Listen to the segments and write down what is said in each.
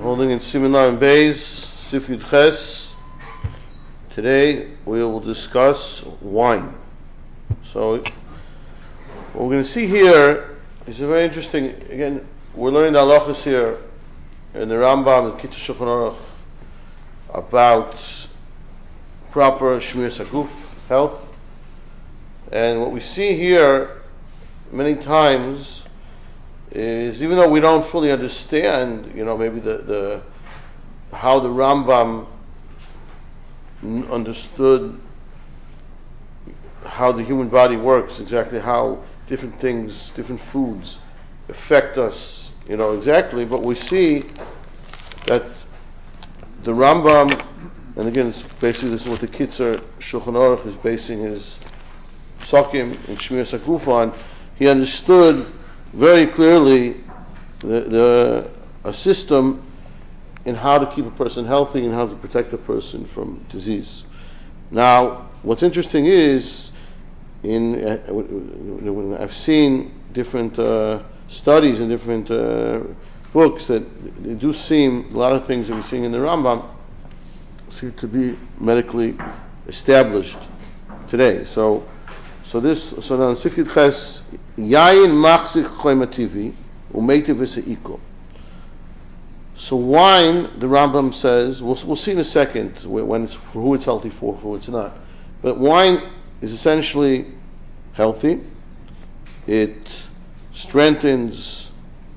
holding in Siman Lamed Beis, Sifyud Ches. Today we will discuss wine. So, what we're going to see here is a very interesting, again, we're learning the halachas here in the Rambam and Kitzur Shulchan Aruch about proper Shmiras Haguf, health. And what we see here many times is even though we don't fully understand, you know, maybe the, the how the Rambam understood how the human body works, exactly how different things, different foods affect us, you know, exactly, but we see that the Rambam, and again, basically this is what the Kitzur Shulchan Aruch is basing his Sakim and Shmiras Haguf on, he understood very clearly the, the, a system in how to keep a person healthy and how to protect a person from disease. Now, what's interesting is, in uh, I've seen different uh, studies and different uh, books that they do seem a lot of things that we're seeing in the Rambam seem to be medically established today. So, so this so now in Sifyud Ches Yain machzik choimativi umetiv v'seiko. So wine, the Rambam says, we'll, we'll see in a second when it's, for who it's healthy for, for who it's not. But wine is essentially healthy. It strengthens,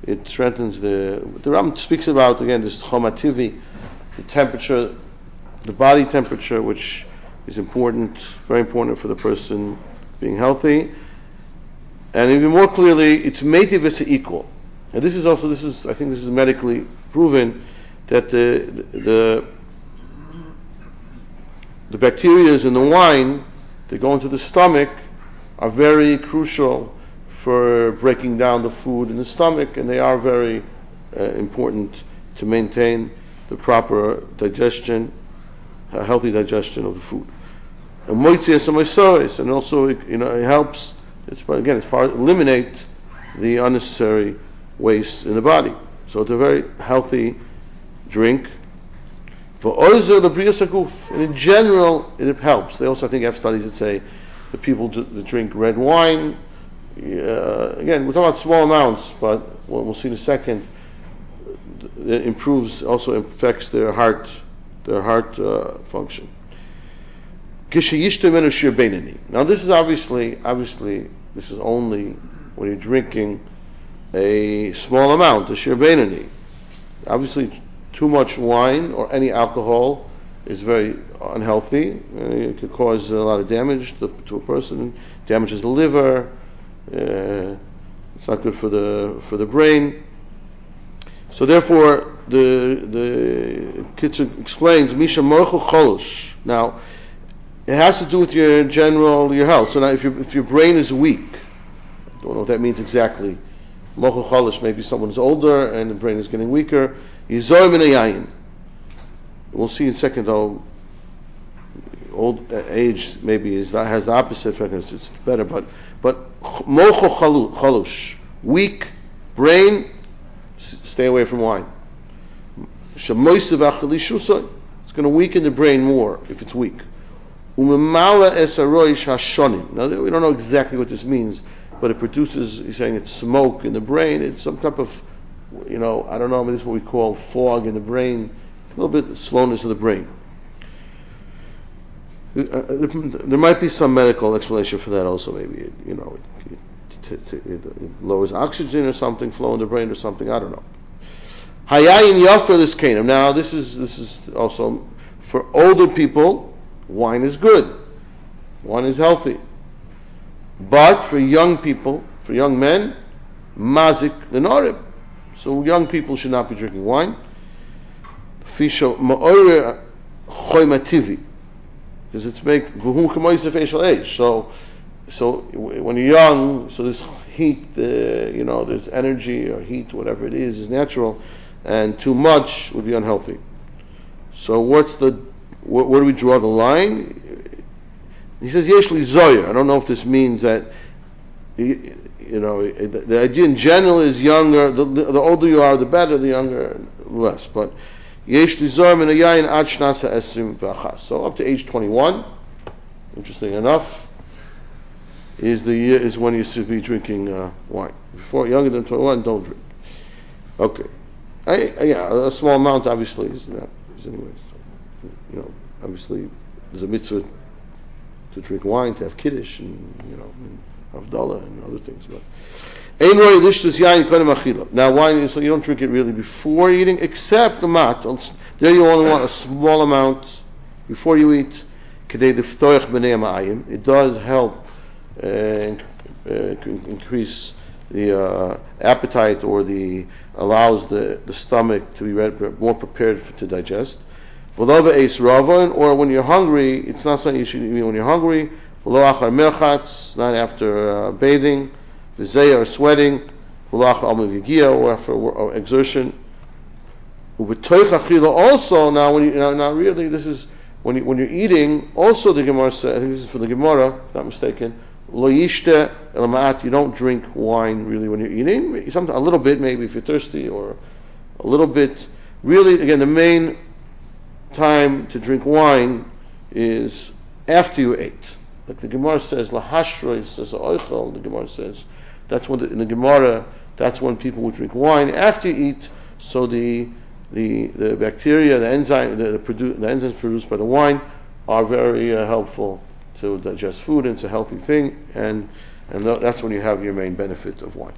it strengthens the, the Rambam speaks about, again, this chomativi, the temperature, the body temperature, which is important, very important for the person being healthy. And even more clearly, it's metiv equal. And this is also, this is, I think this is medically proven that the, the, the bacteria in the wine that go into the stomach are very crucial for breaking down the food in the stomach, and they are very uh, important to maintain the proper digestion, healthy digestion of the food. And and also, you know, it helps it's again, it's part eliminate the unnecessary waste in the body. So it's a very healthy drink. For oizer the saguf, and in general, it helps. They also, I think, have studies that say the people that drink red wine. Uh, again, we're talking about small amounts, but what we'll see in a second, it improves, also affects their heart, their heart uh, function. Now this is obviously, obviously, this is only when you're drinking a small amount, a shir Obviously, too much wine or any alcohol is very unhealthy. It could cause a lot of damage to, to a person. It damages the liver. Uh, it's not good for the for the brain. So therefore, the the Kitzur explains Misha Morchu Cholosh. Now, it has to do with your general your health. So now, if your if your brain is weak, I don't know what that means exactly. Mochu cholish, maybe someone is older and the brain is getting weaker. Yizoy min We'll see in a second though. Old uh, age maybe is that has the opposite effect. It's better, but but mochu weak brain, stay away from wine. It's going to weaken the brain more if it's weak. Umemala esaroish hashonim. Now we don't know exactly what this means, but it produces. He's saying it's smoke in the brain. It's some type of, you know, I don't know. This is what we call fog in the brain. A little bit slowness of the brain. Uh, uh, there might be some medical explanation for that also. Maybe you know, it, it, it, lowers oxygen or something, flow in the brain or something. I don't know. Hayayin yafer this kanim. Now this is this is also for older people wine is good. Wine is healthy. But for young people, for young men, mazik lenorim. So young people should not be drinking wine. Because it's make. So, so when you're young, so this heat, uh, you know, there's energy or heat, whatever it is, is natural, and too much would be unhealthy. So what's the where, where do we draw the line? He says Yeshli Zoyer. I don't know if this means that you know, the, the idea in general is younger. The, the, older you are, the better. The younger, less. But yesh lizor min yayin ad shnasa esrim v'achas. So up to age 21. Interesting enough, is the year is when you should be drinking uh, wine. Before younger than 21, don't drink. Okay. I, yeah, a small amount obviously is not. Is anyways, you know, obviously there's a mitzvah to drink wine, to have kiddush, and you know, and and other things. But now wine, so you don't drink it really before eating, except the mat. There you only want a small amount before you eat. It does help uh, uh, increase the uh, appetite or the allows the, the stomach to be more prepared for, to digest. Or when you're hungry, it's not something you should eat when you're hungry. Not after uh, bathing, or sweating, or after exertion. Also, now when you now, now really this is when you when you're eating. Also, the Gemara says, I think this is for the Gemara, if not mistaken. Lo yishte You don't drink wine really when you're eating. Sometimes a little bit, maybe if you're thirsty, or a little bit. Really, again, the main time to drink wine is after you ate. Like the Gemara says, lahashroy says oichel. The Gemara says that's when the, in the Gemara that's when people would drink wine after you eat. So the the, the bacteria, the enzyme, the, the, produ- the enzymes produced by the wine are very uh, helpful to digest food. And it's a healthy thing, and and th- that's when you have your main benefit of wine.